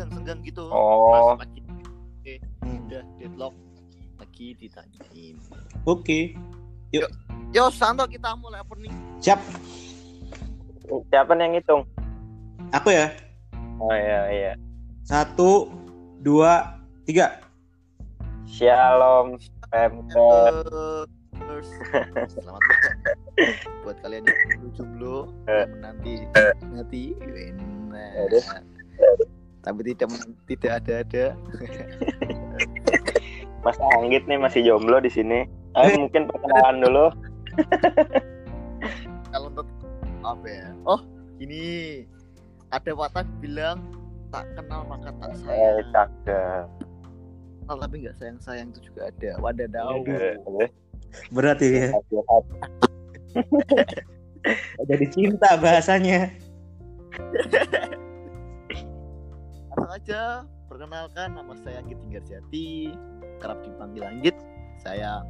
senggang-senggang gitu Oh. Pas lagi eh, Hmm. udah deadlock lagi ditanyain Oke. yo Santo kita mulai opening Siap. Siapa yang ngitung? Aku ya. Oh iya iya. Satu, dua, tiga. Shalom Pemkot. Selamat buat kalian yang jomblo Eh. menanti nanti Aduh. Tapi tidak tidak ada ada Mas Anggit nih masih jomblo di sini. Ayo mungkin perkenalan dulu. kalau untuk apa ya oh ini ada watak bilang tak kenal maka tak Eh, sayang cakep. kenal tapi nggak sayang sayang itu juga ada wadadau Eh, eh, Berat ya. Jadi cinta bahasanya. Langsung aja. Perkenalkan nama saya Anggit Tinggarjati kerap dipanggil Anggit. Saya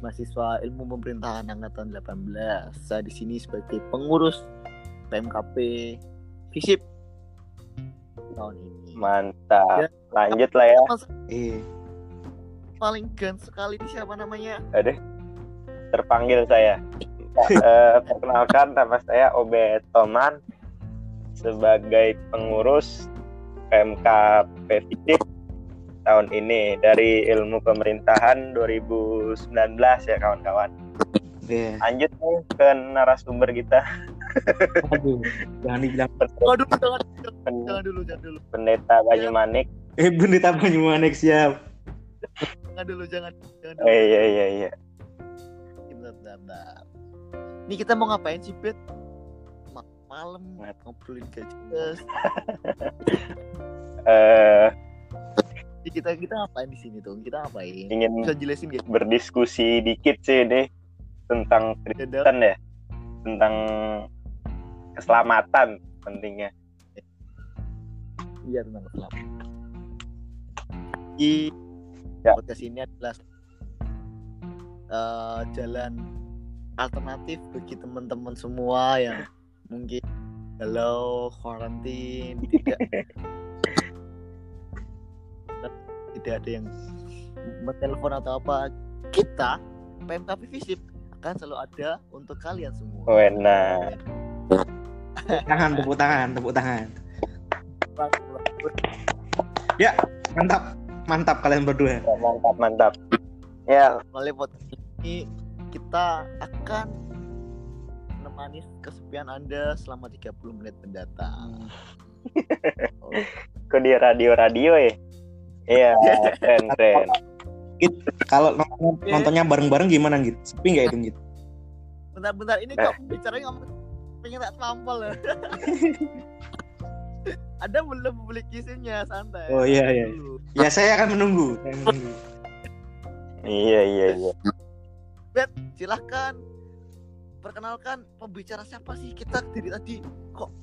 mahasiswa ilmu pemerintahan angkatan 18 saya di sini sebagai pengurus PMKP FISIP tahun ini. Mantap. Lanjut lah ya. Eh, paling gan sekali ini siapa namanya? Aduh. Terpanggil saya. Eh, perkenalkan nama saya Obet Toman. Sebagai pengurus PMK Fisip tahun ini dari ilmu pemerintahan 2019 ya kawan-kawan. ya. Lanjut nih ke narasumber kita Aduh, jangan dibilang. Waduh, jangan, jangan, jangan dulu, jangan dulu, pendeta Banyumanik. Eh, Pendeta Banyumanik siap. jangan dulu, jangan, jangan dulu. Eh, iya iya iya. Bentar, bentar, bentar. Ini kita mau ngapain sih, Bet? Ma- Malam ngobrolin gajes. Eh, Jadi kita kita ngapain di sini tuh? Kita ngapain? ingin Bisa jelasin gak? berdiskusi dikit sih deh tentang. Kristen ya, tentang keselamatan pentingnya. Iya tentang Islam. Di Ya. podcast ini adalah eh, jalan alternatif bagi teman-teman semua yang mungkin galau, karantin, tidak tidak ada yang menelpon atau apa. Kita PMKP Visip akan selalu ada untuk kalian semua. Wena. Tangan, tepuk tangan, tepuk tangan. Mantap, mantap kalian berdua. Ya, mantap mantap. Ya, melalui podcast ini kita akan menemani kesepian Anda selama 30 menit mendatang. kok di radio-radio ya? Iya, keren keren. Kalau nonton- nontonnya bareng-bareng gimana gitu? Sepi nggak itu gitu? Bentar-bentar ini kok bicaranya ngomong pengen tak tampol ya. Ada belum publik isinya santai. Oh, iya, iya. Ya saya akan menunggu. Saya menunggu. Iya iya iya. Bet, silahkan perkenalkan pembicara siapa sih kita dari tadi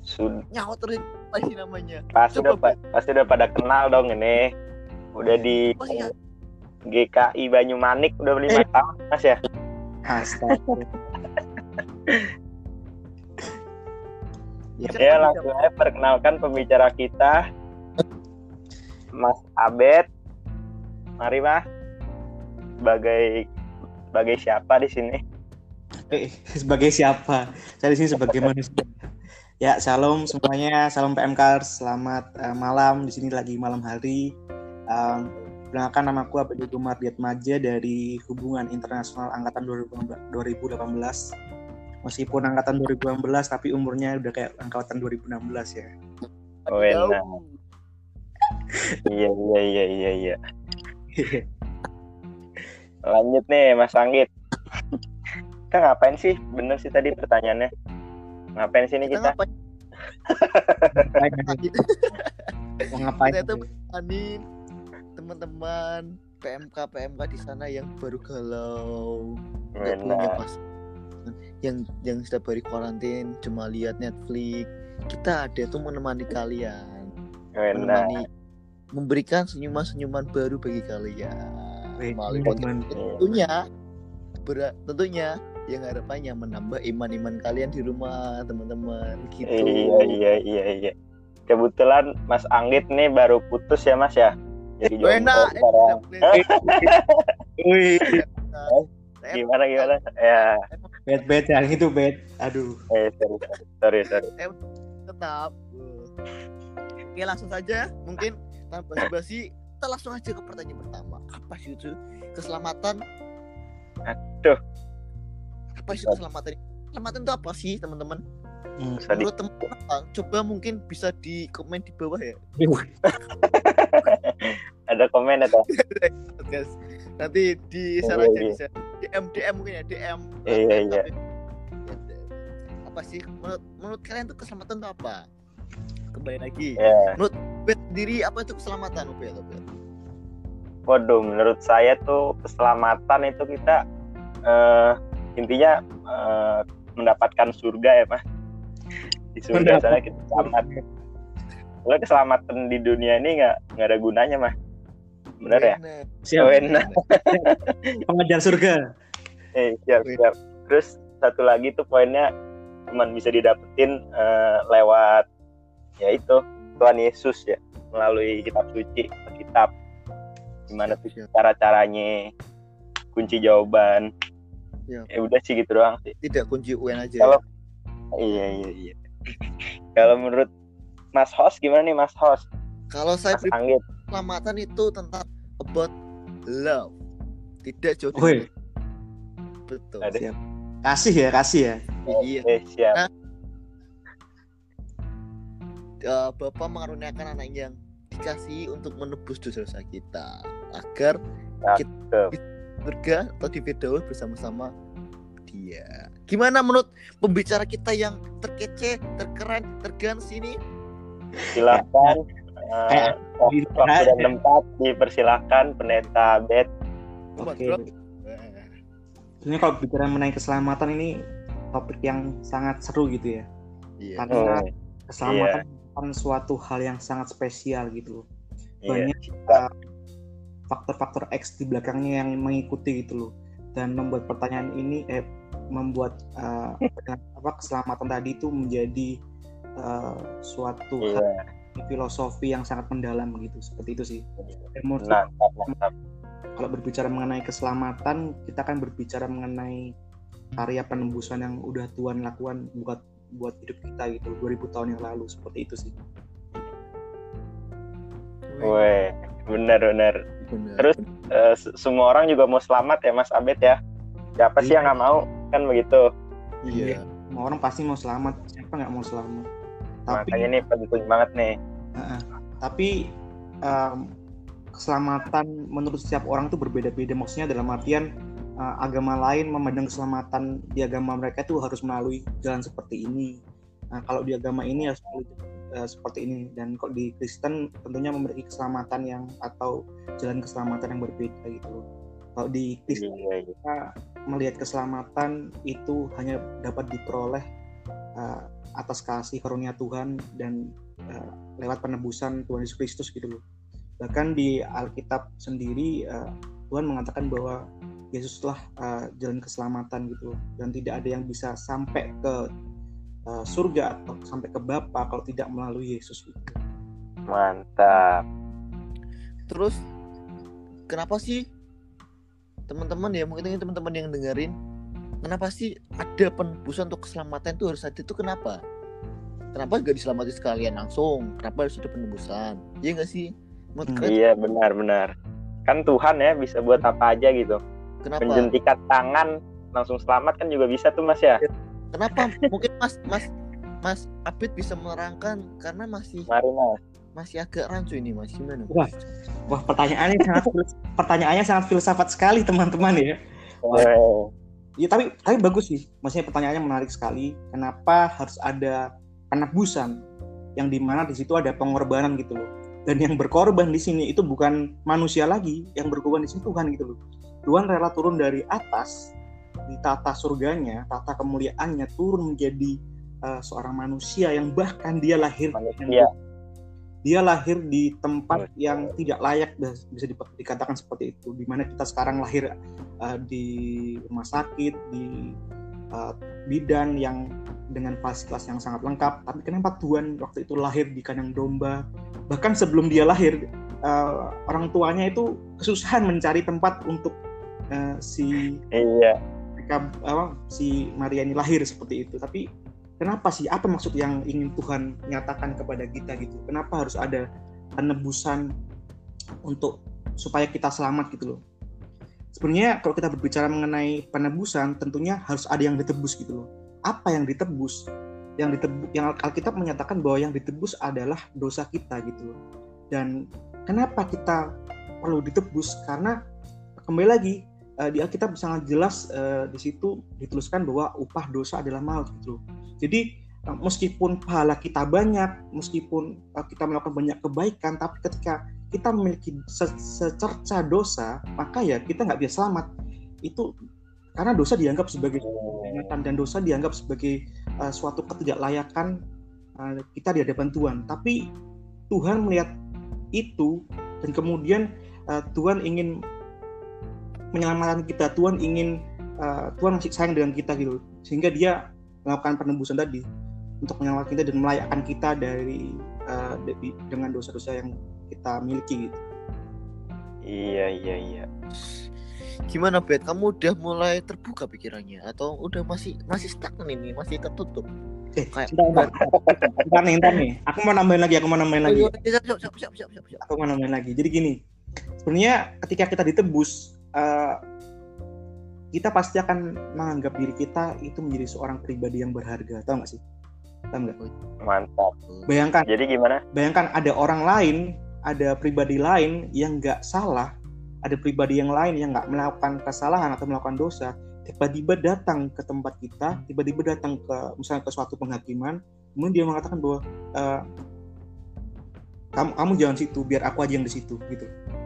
Sudah nyawa terus apa sih namanya? pasti udah pa- pasti udah pada kenal dong ini. Udah di Oh iya, GKI Banyumanik udah lima Eh. tahun mas ya. Astaga. Ya langsung aja perkenalkan pembicara kita Mas Abed. Mari Mas. Sebagai sebagai siapa di sini? Eh, sebagai siapa? Saya di sini sebagai manusia. Ya, salam semuanya, salam PMK, selamat eh, malam. Di sini lagi malam hari. Um, perkenalkan namaku Abed Diego Mardiatmaja dari Hubungan Internasional Angkatan 2018. Meskipun angkatan 2018 tapi umurnya udah kayak angkatan 2016 ya. Oh, enak. Iya iya iya iya iya. Lanjut nih Mas Anggit. Kita ngapain sih? Bener sih tadi pertanyaannya. Ngapain sini Kita kita? ngapain? Mau ngapain? Kita itu anin teman-teman PMK PMK di sana yang baru galau nggak punya pas yang yang setiap hari karantin cuma lihat Netflix kita ada tuh menemani kalian Benar. menemani memberikan senyuman-senyuman baru bagi kalian Wih, melalui podcast tentunya berat tentunya yang harapannya menambah iman-iman kalian di rumah teman-teman gitu Iya iya iya iya. kebetulan Mas Anggit nih baru putus ya Mas ya. Jadi Oh, enak. sekarang. Wih, Gimana gimana? Ya, bad bad yang itu bad. Aduh. eh, sorry sorry sorry. tetap Eh, oke langsung saja mungkin tanpa basi-basi kita langsung aja ke pertanyaan pertama apa sih itu keselamatan Aduh. Apa sih keselamatan keselamatan itu apa sih teman-teman? Hmm. Tadi. menurut teman-teman coba mungkin bisa di komen di bawah ya. Ada komen atau? guys nanti di Oh, share aja iya. bisa. DM DM mungkin ya DM Iya, iya. apa sih? Menurut menurut kalian itu keselamatan itu apa? Kembali lagi. Ya. Bet diri apa itu keselamatan Ubed? Ubed? Waduh, menurut saya tuh keselamatan itu kita eh, intinya eh, mendapatkan surga ya, Mas. Di surga Mendapat- sana kita selamat. Kalau keselamatan di dunia ini nggak nggak ada gunanya, Mas. Bener ya? Siap. Pengajar surga. Eh, siap, siap. Terus satu lagi tuh poinnya cuman bisa didapetin eh, lewat ya itu Tuhan Yesus ya melalui kitab suci kitab gimana tuh cara caranya kunci jawaban Siap. ya udah sih gitu doang sih. Tidak kunci UN aja kalau iya iya iya. Kalau menurut Mas Host gimana nih Mas Host kalau saya Mas pribadi Anggit. keselamatan itu tentang about love. Tidak dari betul. Ada. Siap. Kasih ya, kasih ya. iya. eh siap. Nah. Eh, Bapak mengaruniakan anak yang dikasih untuk menebus dosa-dosa kita agar kita surga atau di Firdaus bersama-sama dia. Gimana menurut pembicara kita yang terkece, terkeren, tergans ini? silakan eh, Kayak waktu dan tempat dipersilahkan pendeta Bet Oke. Bro. Sebenarnya kalau bicara mengenai keselamatan ini topik yang sangat seru gitu ya. Iya. Karena Hmm, keselamatan bukan suatu hal yang sangat spesial gitu iya. Banyak uh, faktor-faktor X di belakangnya yang mengikuti gitu loh. Dan membuat pertanyaan ini eh membuat uh, apa keselamatan tadi itu menjadi uh, suatu hal filosofi yang sangat mendalam gitu. Seperti itu sih. Mantap, mantap. kalau berbicara mengenai keselamatan, kita kan berbicara mengenai karya penembusan yang udah Tuhan lakukan buat buat hidup kita gitu 2000 tahun yang lalu seperti itu sih. Weh, benar-benar. Benar. Terus eh, se- semua orang juga mau selamat ya Mas Abed ya. Siapa sih Iya. yang nggak mau kan begitu? iya. Semua orang pasti mau selamat, siapa nggak mau selamat? Tapi Makanya ini penting banget nih. tapi em, keselamatan menurut setiap orang itu berbeda-beda. Maksudnya dalam artian eh, agama lain memandang keselamatan di agama mereka itu harus melalui jalan seperti ini. Nah, kalau di agama ini harus melalui eh, seperti ini dan kalau di Kristen tentunya memiliki keselamatan yang atau jalan keselamatan yang berbeda gitu. loh. Kalau di Kristen Iya, iya. kita melihat keselamatan itu hanya dapat diperoleh uh, atas kasih karunia Tuhan dan uh, lewat penebusan Tuhan Yesus Kristus gitu loh. Bahkan di Alkitab sendiri uh, Tuhan mengatakan bahwa Yesuslah uh, jalan keselamatan gitu loh. dan tidak ada yang bisa sampai ke uh, surga atau sampai ke Bapa kalau tidak melalui Yesus gitu. Mantap. Terus kenapa sih teman-teman ya mungkin ini teman-teman yang dengerin kenapa sih ada penebusan untuk keselamatan itu harus ada itu kenapa? Kenapa gak diselamati sekalian langsung? Kenapa harus ada penebusan? Iya gak sih? Menurut Hmm. Iya benar-benar. Kan Tuhan ya bisa buat apa aja gitu. kenapa? Menjentikan tangan langsung selamat kan juga bisa tuh Mas ya. Kenapa? Mungkin Mas Mas Mas Abid bisa menerangkan karena masih Mari Mas. masih agak rancu ini Mas gimana? Wah. Wah pertanyaannya sangat pertanyaannya sangat filsafat sekali teman-teman ya. Weh, Ya tapi tapi bagus sih. Maksudnya pertanyaannya menarik sekali. Kenapa harus ada penebusan yang di mana di situ ada pengorbanan gitu loh. Dan yang berkorban di sini itu bukan manusia lagi, yang berkorban di sini Tuhan gitu loh. Tuhan rela turun dari atas di tata surganya, tata kemuliaannya turun menjadi uh, seorang manusia yang bahkan dia lahir manusia. dia lahir di tempat yang tidak layak bisa di- dikatakan seperti itu di mana kita sekarang lahir uh, di rumah sakit di uh, bidan yang dengan fasilitas yang sangat lengkap. Tapi kenapa Tuhan waktu itu lahir di kandang domba? Bahkan sebelum dia lahir, uh, orang tuanya itu kesusahan mencari tempat untuk uh, si iya apa, si Maria ini lahir seperti itu. Tapi kenapa sih? Apa maksud yang ingin Tuhan nyatakan kepada kita gitu? Kenapa harus ada penebusan untuk supaya kita selamat gitu loh? Sebenarnya kalau kita berbicara mengenai penebusan, tentunya harus ada yang ditebus gitu loh. Apa yang ditebus? Yang ditebus, yang Alkitab menyatakan bahwa yang ditebus adalah dosa kita gitu loh. Dan kenapa kita perlu ditebus? Karena kembali lagi uh, di Alkitab sangat jelas uh, di situ dituliskan bahwa upah dosa adalah maut gitu. Jadi uh, meskipun pahala kita banyak, meskipun uh, kita melakukan banyak kebaikan, tapi ketika kita memiliki se secerca dosa, maka ya kita nggak bisa selamat. Itu karena dosa dianggap sebagai peringatan dan dosa dianggap sebagai uh, suatu ketidaklayakan uh, kita di hadapan Tuhan. Tapi Tuhan melihat itu dan kemudian uh, Tuhan ingin menyelamatkan kita Tuhan ingin uh, Tuhan masih sayang dengan kita gitu sehingga dia melakukan penebusan tadi untuk menyelamatkan kita dan melayakkan kita dari uh, dengan dosa-dosa yang kita miliki gitu. Iya iya iya. Gimana Bet? Kamu udah mulai terbuka pikirannya atau udah masih masih stagnan ini, masih tertutup? Eh, kayak entar, nih, nih. Aku mau nambahin lagi, aku mau nambahin lagi. Aku mau nambahin lagi. Jadi gini, sebenarnya ketika kita ditebus, uh, kita pasti akan menganggap diri kita itu menjadi seorang pribadi yang berharga, tahu nggak sih? Tahu nggak? Mantap. Bayangkan. Jadi gimana? Bayangkan ada orang lain, ada pribadi lain yang nggak salah, ada pribadi yang lain yang nggak melakukan kesalahan atau melakukan dosa, tiba-tiba datang ke tempat kita, tiba-tiba datang ke misalnya ke suatu penghakiman, kemudian dia mengatakan bahwa e, kamu kamu jangan situ, biar aku aja yang di situ, gitu.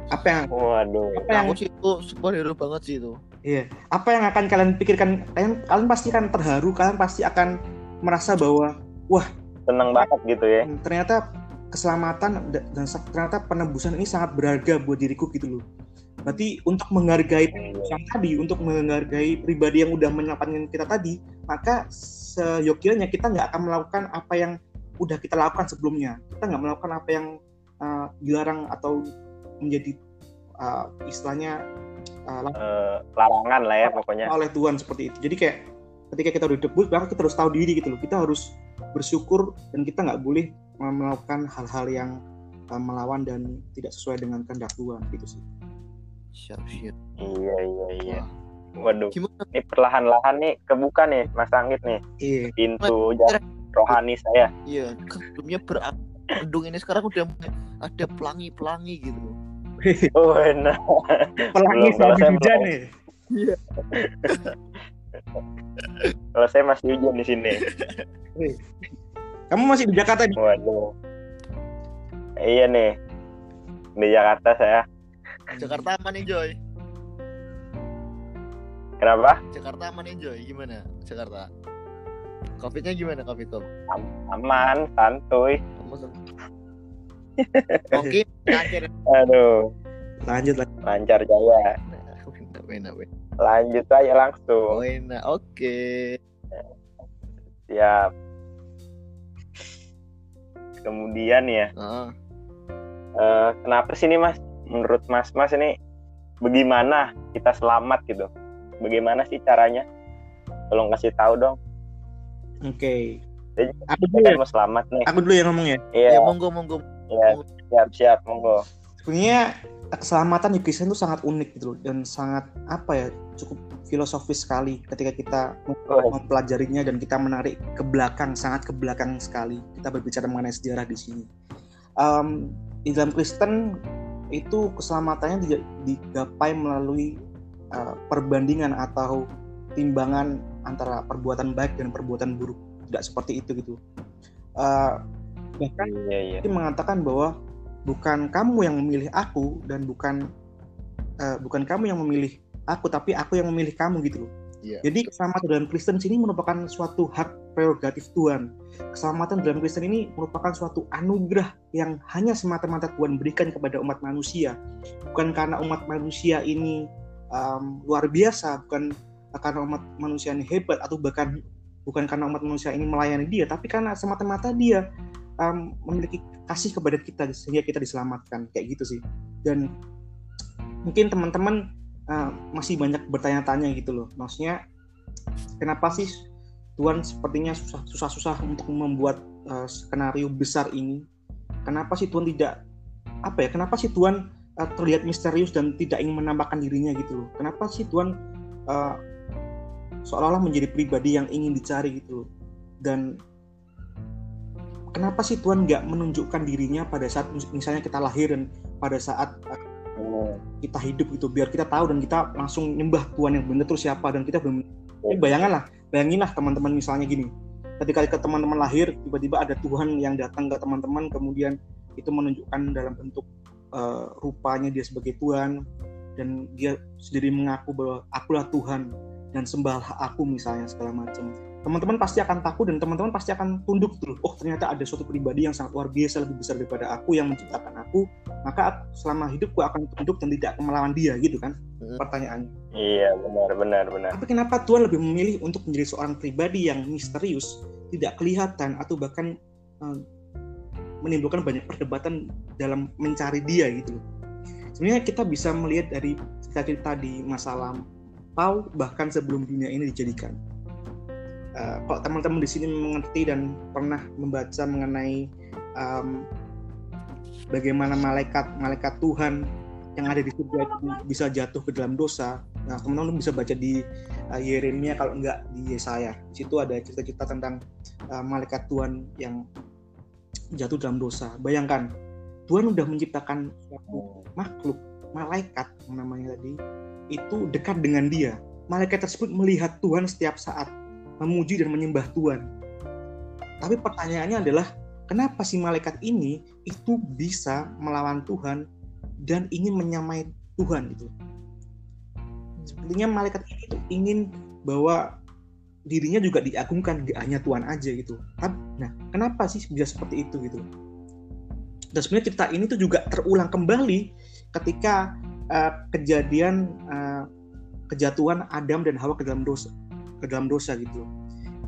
Apa yang waduh. Apa yang sih itu superhero banget sih itu. Iya. Apa yang akan kalian pikirkan? Kalian kalian pasti akan terharu kalian pasti akan merasa bahwa wah senang banget gitu ya. Hmm, ternyata keselamatan dan ternyata penebusan ini sangat berharga buat diriku gitu loh. Berarti untuk menghargai yang tadi untuk menghargai pribadi yang udah menyelamatkan kita tadi maka seyogyanya kita nggak akan melakukan apa yang udah kita lakukan sebelumnya kita nggak melakukan apa yang uh, dilarang atau menjadi uh, istilahnya uh, uh, larangan lah ya pokoknya oleh Tuhan seperti itu. Jadi kayak ketika kita udah debut, maka kita harus tahu diri gitu loh. Kita harus bersyukur dan kita nggak boleh melakukan hal-hal yang uh, melawan dan tidak sesuai dengan kehendak Tuhan gitu sih. Siap, siap. Iya, iya, iya. Waduh, Gimana? ini perlahan-lahan nih kebuka nih Mas Anggit nih. Iya. Pintu rohani saya. Iya, sebelumnya berandung ini sekarang udah ada pelangi-pelangi gitu. Oh enak. Pelangi sama hujan nih. Iya. Kalau saya masih hujan di sini. Kamu masih di Jakarta nih? Waduh. Iya nih. Di Jakarta saya. Jakarta aman nih Joy. Kenapa? Jakarta aman nih Joy. Gimana Jakarta? Covidnya gimana Covid kok? Aman, santuy. Oke, lancar. Aduh. Lanjut lanjut. Lancar jaya. Lanjut aja langsung. Oh, enak. Oke. Siap. Kemudian ya. Uh. Uh, kenapa sih ini Mas? Menurut Mas Mas ini bagaimana kita selamat gitu? Bagaimana sih caranya? Tolong kasih tahu dong. Oke. Okay. Aku dulu ya? mau selamat nih. Aku dulu yang ngomong ya. Iya. Ya, monggo monggo ya siap siap monggo sebenarnya keselamatan di Kristen itu sangat unik gitu loh dan sangat apa ya cukup filosofis sekali ketika kita oh. mempelajarinya dan kita menarik ke belakang sangat ke belakang sekali kita berbicara mengenai sejarah di sini um, di dalam Kristen itu keselamatannya digapai melalui uh, perbandingan atau timbangan antara perbuatan baik dan perbuatan buruk. Tidak seperti itu gitu. Uh, bahkan iya, iya. mengatakan bahwa bukan kamu yang memilih aku dan bukan uh, bukan kamu yang memilih aku tapi aku yang memilih kamu gitu loh. Yeah. jadi keselamatan dalam Kristen sini merupakan suatu hak prerogatif Tuhan. Keselamatan dalam Kristen ini merupakan suatu anugerah yang hanya semata-mata Tuhan berikan kepada umat manusia. Bukan karena umat manusia ini um, luar biasa bukan karena umat manusia ini hebat atau bahkan bukan karena umat manusia ini melayani dia tapi karena semata-mata dia um, memiliki kasih kepada kita sehingga kita diselamatkan kayak gitu sih. Dan mungkin teman-teman uh, masih banyak bertanya-tanya gitu loh. Maksudnya kenapa sih Tuhan sepertinya susah susah-susah untuk membuat uh, skenario besar ini? Kenapa sih Tuhan tidak apa ya kenapa sih Tuhan uh, terlihat misterius dan tidak ingin menampakkan dirinya gitu loh? Kenapa sih Tuhan uh, seolah-olah menjadi pribadi yang ingin dicari gitu dan kenapa sih Tuhan nggak menunjukkan dirinya pada saat misalnya kita lahir dan pada saat uh, kita hidup gitu biar kita tahu dan kita langsung nyembah Tuhan yang benar terus siapa dan kita belum ini bayanganlah bayanginlah teman-teman misalnya gini ketika ke teman-teman lahir tiba-tiba ada Tuhan yang datang ke teman-teman kemudian itu menunjukkan dalam bentuk uh, rupanya dia sebagai Tuhan dan dia sendiri mengaku bahwa akulah Tuhan dan sembahlah aku misalnya segala macam. Teman-teman pasti akan takut dan teman-teman pasti akan tunduk tuh. Oh ternyata ada suatu pribadi yang sangat luar biasa lebih besar daripada aku yang menciptakan aku. Maka selama hidupku akan tunduk dan tidak akan melawan dia gitu kan? Hmm. pertanyaannya. Iya benar benar benar. Tapi kenapa Tuhan lebih memilih untuk menjadi seorang pribadi yang misterius tidak kelihatan atau bahkan um, menimbulkan banyak perdebatan dalam mencari dia gitu? Sebenarnya kita bisa melihat dari cerita-cerita di masa lalu atau bahkan sebelum dunia ini dijadikan. Uh, kalau teman-teman di sini mengerti dan pernah membaca mengenai um, bagaimana malaikat malaikat Tuhan yang ada di surga bisa jatuh ke dalam dosa. Nah, teman-teman bisa baca di uh, Yeremia kalau enggak di Yesaya. Di situ ada cerita-cerita tentang uh, malaikat Tuhan yang jatuh dalam dosa. Bayangkan, Tuhan sudah menciptakan makhluk, malaikat namanya tadi, itu dekat dengan dia. Malaikat tersebut melihat Tuhan setiap saat, memuji dan menyembah Tuhan. Tapi pertanyaannya adalah, kenapa si malaikat ini itu bisa melawan Tuhan dan ingin menyamai Tuhan gitu? Sepertinya malaikat ini tuh ingin bahwa dirinya juga diagungkan, gak hanya Tuhan aja gitu. Nah, kenapa sih bisa seperti itu gitu? Dan sebenarnya cerita ini tuh juga terulang kembali ketika uh, kejadian uh, kejatuhan Adam dan Hawa ke dalam dosa ke dalam dosa gitu.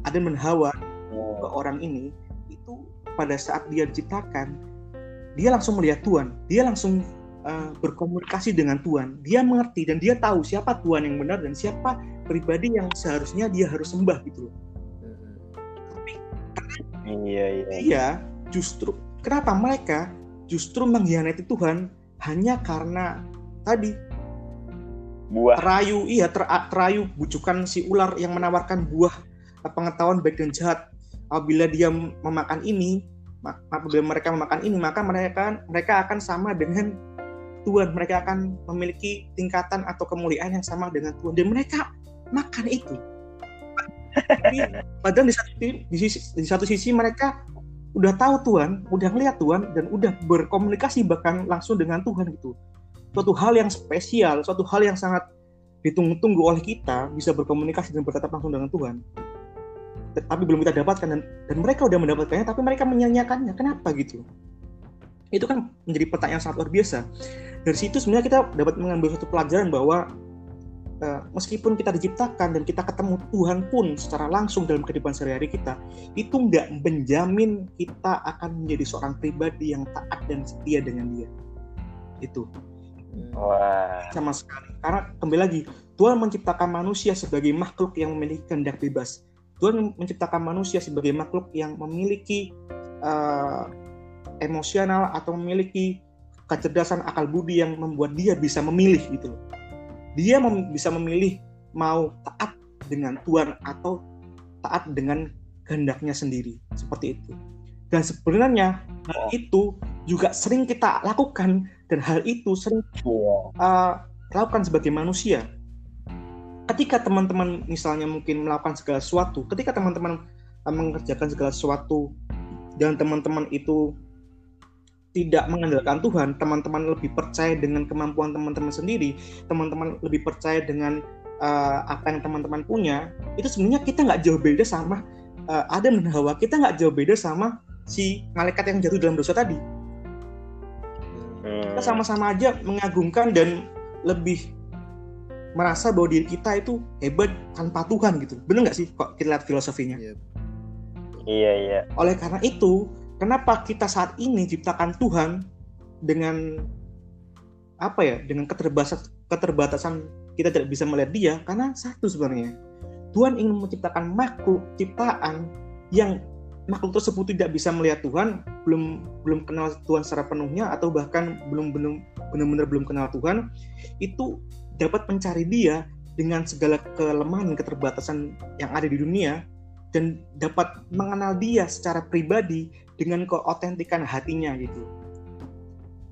Adam dan Hawa oh. ke orang ini itu pada saat dia diciptakan dia langsung melihat Tuhan, dia langsung uh, berkomunikasi dengan Tuhan, dia mengerti dan dia tahu siapa Tuhan yang benar dan siapa pribadi yang seharusnya dia harus sembah gitu loh. Tapi iya, iya. dia justru kenapa mereka justru mengkhianati Tuhan hanya karena tadi. Buah. Terayu iya ter, terayu bujukan si ular yang menawarkan buah pengetahuan baik dan jahat. Apabila dia memakan ini apabila mereka memakan ini maka mereka mereka akan sama dengan Tuhan. Mereka akan memiliki tingkatan atau kemuliaan yang sama dengan Tuhan. Dan mereka makan itu. Padahal di satu, di, sisi, di satu sisi mereka udah tahu Tuhan udah ngeliat Tuhan dan udah berkomunikasi bahkan langsung dengan Tuhan gitu suatu hal yang spesial, suatu hal yang sangat ditunggu-tunggu oleh kita bisa berkomunikasi dan bertatap langsung dengan Tuhan. Tapi belum kita dapatkan dan, dan mereka udah mendapatkannya, tapi mereka menyanyiakannya. Kenapa gitu? Itu kan menjadi pertanyaan sangat luar biasa. Dari situ sebenarnya kita dapat mengambil satu pelajaran bahwa uh, meskipun kita diciptakan dan kita ketemu Tuhan pun secara langsung dalam kehidupan sehari-hari kita, itu nggak menjamin kita akan menjadi seorang pribadi yang taat dan setia dengan Dia. Itu. Wah. Sama sekali. Karena kembali lagi, Tuhan menciptakan manusia sebagai makhluk yang memiliki kehendak bebas. Tuhan menciptakan manusia sebagai makhluk yang memiliki uh, emosional atau memiliki kecerdasan akal budi yang membuat dia bisa memilih gitu Dia mem bisa memilih mau taat dengan Tuhan atau taat dengan kehendaknya sendiri seperti itu. Dan sebenarnya hal itu juga sering kita lakukan dan hal itu sering uh, lakukan sebagai manusia. Ketika teman-teman misalnya mungkin melakukan segala sesuatu, ketika teman-teman uh, mengerjakan segala sesuatu dan teman-teman itu tidak mengandalkan Tuhan, teman-teman lebih percaya dengan kemampuan teman-teman sendiri, teman-teman lebih percaya dengan uh, apa yang teman-teman punya, itu sebenarnya kita nggak jauh beda sama uh, Adam dan Hawa, kita nggak jauh beda sama si malaikat yang jatuh dalam dosa tadi kita sama-sama aja mengagungkan dan lebih merasa bahwa diri kita itu hebat tanpa Tuhan gitu. Bener nggak sih kok kita lihat filosofinya? Iya. Iya iya. Oleh karena itu, kenapa kita saat ini diciptakan Tuhan dengan apa ya? Dengan keterbatasan keterbatasan kita tidak bisa melihat dia karena satu sebenarnya. Tuhan ingin menciptakan makhluk ciptaan yang makhluk tersebut tidak bisa melihat Tuhan, belum belum kenal Tuhan secara penuhnya atau bahkan belum belum benar-benar belum kenal Tuhan, itu dapat mencari dia dengan segala kelemahan dan keterbatasan yang ada di dunia dan dapat mengenal dia secara pribadi dengan keautentikan hatinya gitu.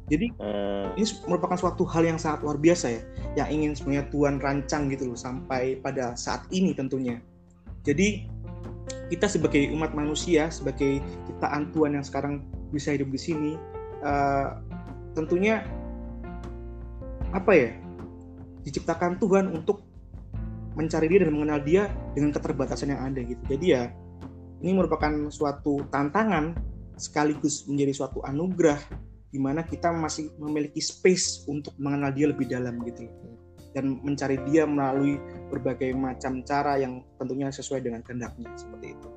Jadi Hmm, ini merupakan suatu hal yang sangat luar biasa ya, yang ingin sebenarnya Tuhan rancang gitu loh sampai pada saat ini tentunya. Jadi kita sebagai umat manusia, sebagai ciptaan Tuhan yang sekarang bisa hidup di sini, eh, tentunya apa ya, diciptakan Tuhan untuk mencari dia dan mengenal dia dengan keterbatasan yang ada gitu. Jadi ya ini merupakan suatu tantangan sekaligus menjadi suatu anugerah di mana kita masih memiliki space untuk mengenal dia lebih dalam gitu dan mencari dia melalui berbagai macam cara yang tentunya sesuai dengan kehendaknya seperti itu.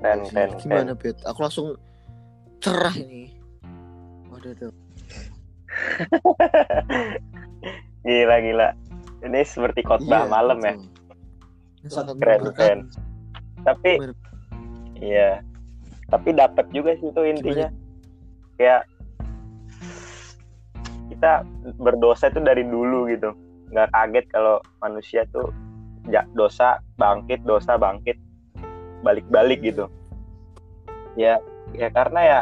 keren keren keren. Gimana Bet? Aku langsung cerah ini. Waduh tuh. gila gila. Ini seperti khotbah Iya, malam ya. Sangat Keren, keren. Tapi Gimana? iya. Tapi dapat juga sih itu intinya. Kayak kita berdosa itu dari dulu gitu. Nggak kaget kalau manusia tuh ja- dosa bangkit, dosa bangkit, balik-balik gitu. Ya, ya karena ya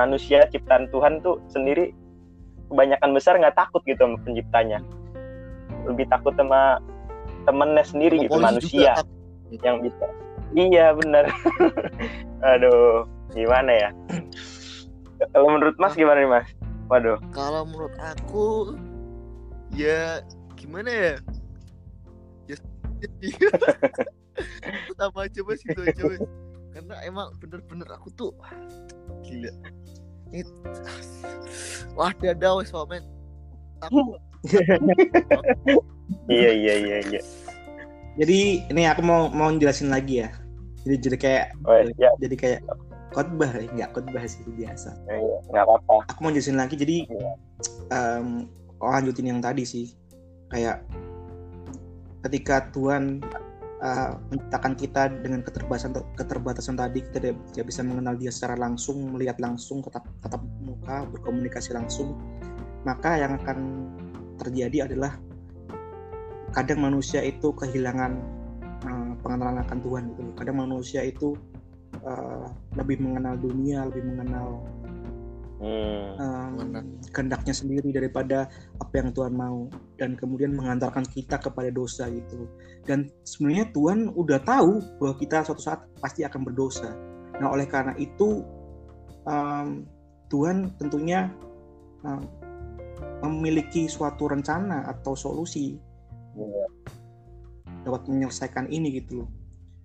manusia ciptaan Tuhan tuh sendiri kebanyakan besar nggak takut gitu sama penciptanya. Lebih takut sama temennya sendiri gitu Polisi manusia juga, yang bisa. Iya benar. Aduh, gimana ya? Kalau menurut Mas gimana nih Mas? Waduh, Kalau menurut aku ya gimana ya? Ya sama aja mas itu aja mas. Karena emang bener-bener aku tuh gila. It, wah dada wes men. Aku iya iya iya iya. Jadi ini aku mau mau jelasin lagi ya. Jadi jadi kayak Oh ya, jadi kayak khotbah ya, nggak khotbah sih biasa. iya, nggak apa-apa. Aku mau jelasin lagi jadi em, lanjutin yang tadi sih kayak ketika Tuhan uh, menciptakan kita dengan keterbatasan keterbatasan tadi kita tidak, tidak bisa mengenal dia secara langsung melihat langsung tatap tatap muka berkomunikasi langsung maka yang akan terjadi adalah kadang manusia itu kehilangan uh, pengenalan akan Tuhan gitu kadang manusia itu uh, lebih mengenal dunia lebih mengenal Hmm, um, kehendaknya sendiri daripada apa yang Tuhan mau. Dan kemudian mengantarkan kita kepada dosa gitu. Dan sebenarnya Tuhan udah tahu bahwa kita suatu saat pasti akan berdosa. Nah oleh karena itu um, Tuhan tentunya um, memiliki suatu rencana atau solusi iya. dapat menyelesaikan ini gitu loh.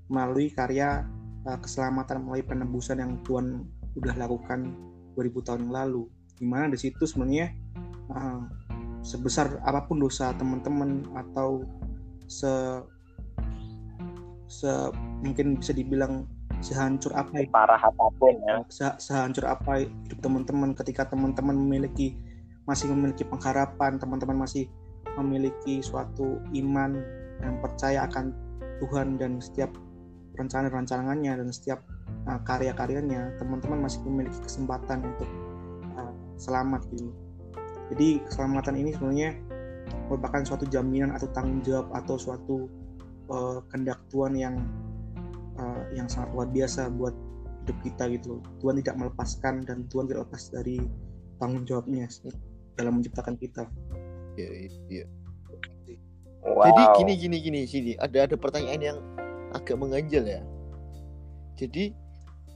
Melalui karya uh, keselamatan melalui penebusan yang Tuhan udah lakukan 2000 tahun yang lalu di mana di situ sebenarnya uh, sebesar apa pun dosa teman-teman atau se se mungkin bisa dibilang sehancur apa ya Parah apa pun ya. se- sehancur apa hidup teman-teman ketika teman-teman memiliki masih memiliki pengharapan teman-teman masih memiliki suatu iman dan percaya akan Tuhan dan setiap rencana-rencananya dan setiap uh, karya-karyanya teman-teman masih memiliki kesempatan untuk uh, selamat gitu jadi keselamatan ini sebenarnya merupakan suatu jaminan atau tanggung jawab atau suatu uh, kehendak Tuhan yang uh, yang sangat luar biasa buat hidup kita gitu Tuhan tidak melepaskan dan Tuhan tidak lepas dari tanggung jawabnya dalam menciptakan kita Iya, iya. Wow. Jadi gini gini gini sini ada ada pertanyaan yang agak mengganjal ya. Jadi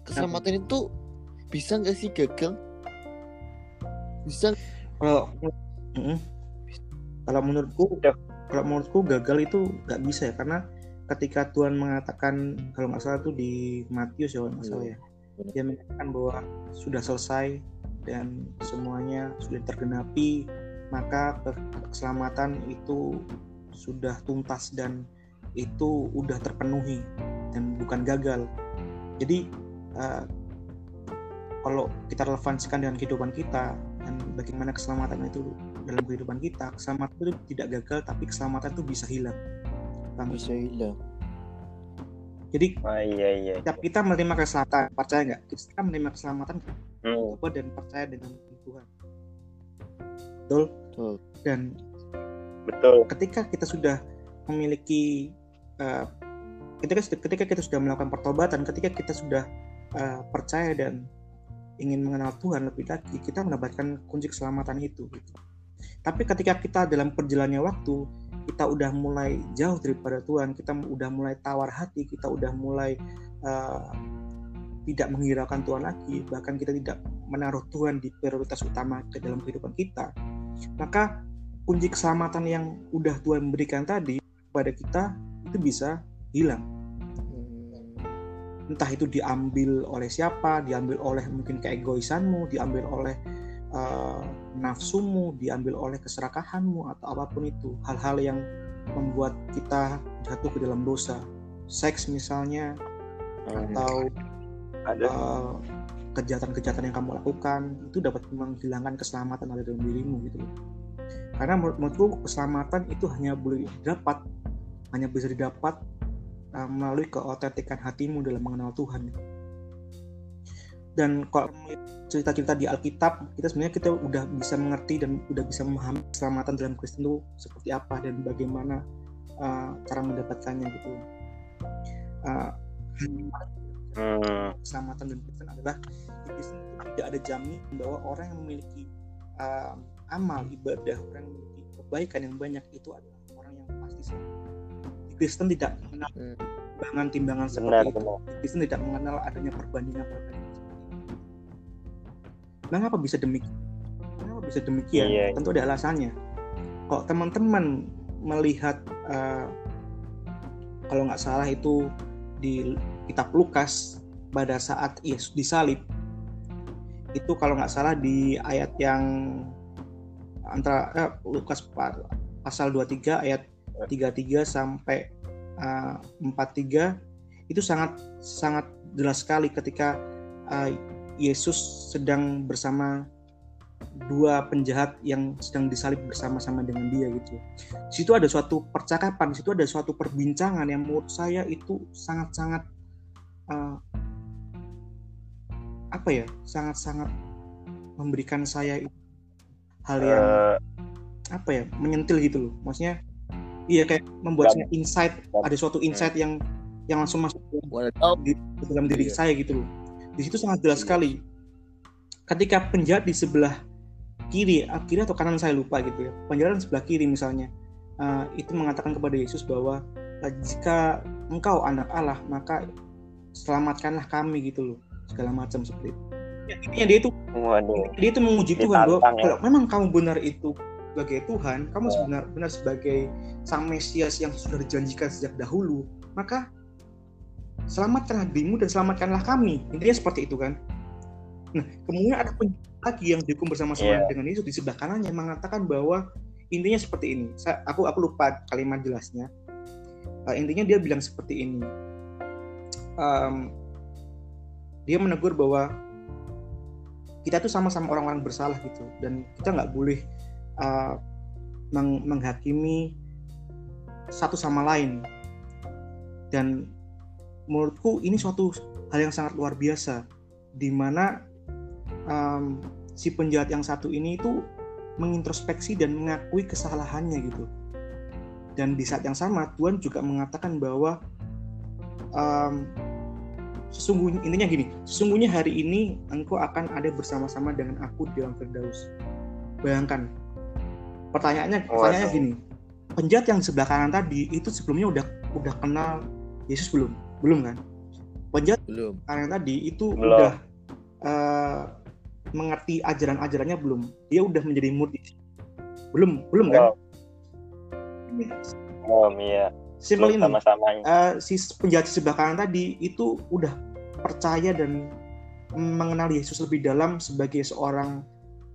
keselamatan itu bisa nggak sih gagal? Bisa kalau kalau menurutku Ya. kalau menurutku gagal itu nggak bisa ya karena ketika Tuhan mengatakan kalau nggak salah tuh di Matius ya kalau nggak salah ya Benar. dia mengatakan bahwa sudah selesai dan semuanya sudah tergenapi maka keselamatan itu sudah tuntas dan itu udah terpenuhi dan bukan gagal. Jadi uh, kalau kita relevansikan dengan kehidupan kita dan bagaimana keselamatan itu dalam kehidupan kita, keselamatan itu tidak gagal tapi keselamatan itu bisa hilang. Bang. Bisa hilang. Jadi oh, iya, iya. setiap kita menerima keselamatan, percaya nggak? Kita menerima keselamatan hmm. dan percaya dengan Tuhan. Betul? Betul. Dan betul. Ketika kita sudah memiliki uh, ketika ketika kita sudah melakukan pertobatan, ketika kita sudah uh, percaya dan ingin mengenal Tuhan lebih lagi, kita mendapatkan kunci keselamatan itu. Gitu. Tapi ketika kita dalam perjalannya waktu, kita udah mulai jauh daripada Tuhan, kita udah mulai tawar hati, kita udah mulai uh, tidak menghiraukan Tuhan lagi, bahkan kita tidak menaruh Tuhan di prioritas utama ke dalam kehidupan kita, maka kunci keselamatan yang udah Tuhan berikan tadi kepada kita itu bisa hilang. Entah itu diambil oleh siapa, diambil oleh mungkin keegoisanmu, diambil oleh uh, nafsumu, diambil oleh keserakahanmu atau apa pun itu. Hal-hal yang membuat kita jatuh ke dalam dosa. Seks misalnya atau uh, kejahatan-kejahatan yang kamu lakukan itu dapat menghilangkan keselamatan ada dalam dirimu gitu karena menurutku keselamatan itu hanya boleh didapat hanya bisa didapat uh, melalui keotentikan hatimu dalam mengenal Tuhan. Dan kalau cerita-cerita di Alkitab kita sebenarnya kita udah bisa mengerti dan udah bisa memahami keselamatan dalam Kristen itu seperti apa dan bagaimana uh, cara mendapatkannya gitu. Uh, keselamatan dan Kristen adalah di Kristen itu tidak ada jamin bahwa orang yang memiliki uh, amal ibadah orang yang memiliki kebaikan yang banyak itu adalah orang yang pasti selamat Kristen tidak mengenal hmm. timbangan-timbangan seperti benar, itu benar. Kristen tidak mengenal adanya perbandingan perbandingan mengapa bisa demikian mengapa bisa demikian iya, iya. tentu ada alasannya kok teman-teman melihat uh, kalau nggak salah itu di kitab Lukas pada saat Yesus disalib itu kalau nggak salah di ayat yang antara eh, Lukas pasal 23 ayat 33 sampai uh, eh, 43 itu sangat sangat jelas sekali ketika uh, Yesus sedang bersama dua penjahat yang sedang disalib bersama-sama dengan dia gitu. Di situ ada suatu percakapan, di situ ada suatu perbincangan yang menurut saya itu sangat-sangat uh, apa ya, sangat-sangat memberikan saya hal yang uh, apa ya menyentil gitu loh maksudnya iya kayak membuat saya insight ada suatu insight yang yang langsung masuk di, di dalam diri iya. saya gitu loh di situ sangat jelas iya. sekali ketika penjahat di sebelah kiri ah, kiri atau kanan saya lupa gitu ya penjahat di sebelah kiri misalnya uh, itu mengatakan kepada Yesus bahwa jika engkau anak Allah maka selamatkanlah kami gitu loh segala macam seperti itu intinya dia itu Waduh. dia itu menguji Tuhan bahwa ya. kalau memang kamu benar itu sebagai Tuhan kamu ya. sebenar benar sebagai sang Mesias yang sudah dijanjikan sejak dahulu maka selamatkanlah dirimu dan selamatkanlah kami intinya seperti itu kan nah kemudian ada lagi yang dihukum bersama-sama yeah. dengan Yesus di sebelah kanannya mengatakan bahwa intinya seperti ini Saya, aku aku lupa kalimat jelasnya uh, intinya dia bilang seperti ini um, dia menegur bahwa kita tuh sama-sama orang-orang bersalah gitu dan kita nggak boleh uh, meng menghakimi satu sama lain. Dan menurutku ini suatu hal yang sangat luar biasa di mana um, si penjahat yang satu ini itu mengintrospeksi dan mengakui kesalahannya gitu. Dan di saat yang sama Tuhan juga mengatakan bahwa um, sesungguhnya intinya gini sesungguhnya hari ini engkau akan ada bersama-sama dengan aku di dalam Firdaus. Bayangkan pertanyaannya oh, pertanyaannya gini. Penjahat yang sebelah kanan tadi itu sebelumnya udah udah kenal Yesus belum? Belum kan? Penjahat belum. kanan tadi itu belum. udah uh, mengerti ajaran-ajarannya belum? Dia udah menjadi murid. Belum belum kan? Belum. Iya. Simpel ini. Sama-sama uh, si penjahat sebelah kanan tadi itu udah percaya dan mengenal Yesus lebih dalam sebagai seorang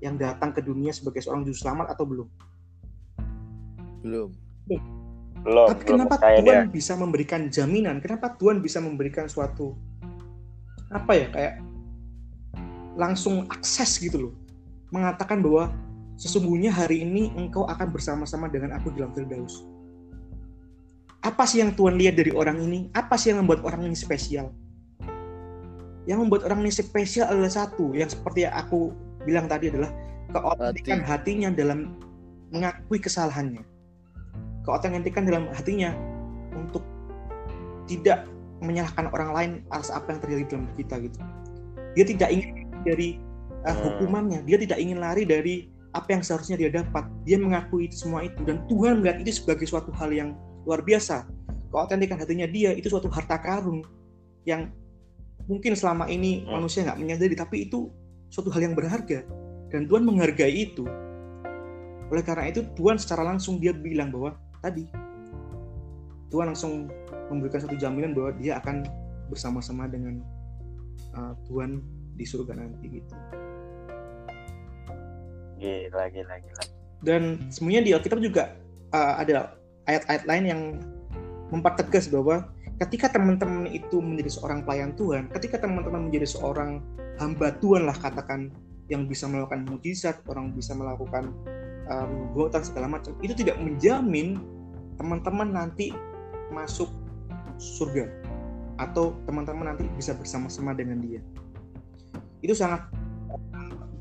yang datang ke dunia sebagai seorang juru selamat atau belum? Belum. belum Tapi belum kenapa Tuhan dia bisa memberikan jaminan? Kenapa Tuhan bisa memberikan suatu apa ya kayak langsung akses gitu loh, mengatakan bahwa sesungguhnya hari ini engkau akan bersama-sama dengan aku di dalam Firdaus. Apa sih yang Tuhan lihat dari orang ini? Apa sih yang membuat orang ini spesial? Yang membuat orang ini spesial adalah satu, yang seperti yang aku bilang tadi adalah keotentikan hatinya dalam mengakui kesalahannya. Keotentikan dalam hatinya untuk tidak menyalahkan orang lain atas apa yang terjadi dalam kita gitu. Dia tidak ingin dari uh, hukumannya, dia tidak ingin lari dari apa yang seharusnya dia dapat. Dia mengakui itu semua itu dan Tuhan melihat itu sebagai suatu hal yang luar biasa. Keotentikan hatinya dia itu suatu harta karun yang mungkin selama ini Hmm. manusia nggak menyadari, tapi itu suatu hal yang berharga dan Tuhan menghargai itu. Oleh karena itu Tuhan secara langsung dia bilang bahwa tadi Tuhan langsung memberikan satu jaminan bahwa dia akan bersama-sama dengan uh, Tuhan di surga nanti gitu. gila gila gila Dan sebenarnya di Alkitab juga uh, ada ayat-ayat lain yang mempertegas bahwa ketika teman-teman itu menjadi seorang pelayan Tuhan, ketika teman-teman menjadi seorang hamba Tuhan lah katakan yang bisa melakukan mujizat, orang bisa melakukan um, segala macam, itu tidak menjamin teman-teman nanti masuk surga atau teman-teman nanti bisa bersama-sama dengan dia. Itu sangat